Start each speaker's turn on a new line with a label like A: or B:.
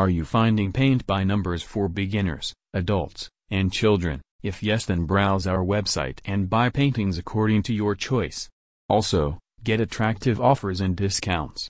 A: Are you finding paint by numbers for beginners, adults, and children? If yes then browse our website and buy paintings according to your choice. Also, get attractive offers and discounts.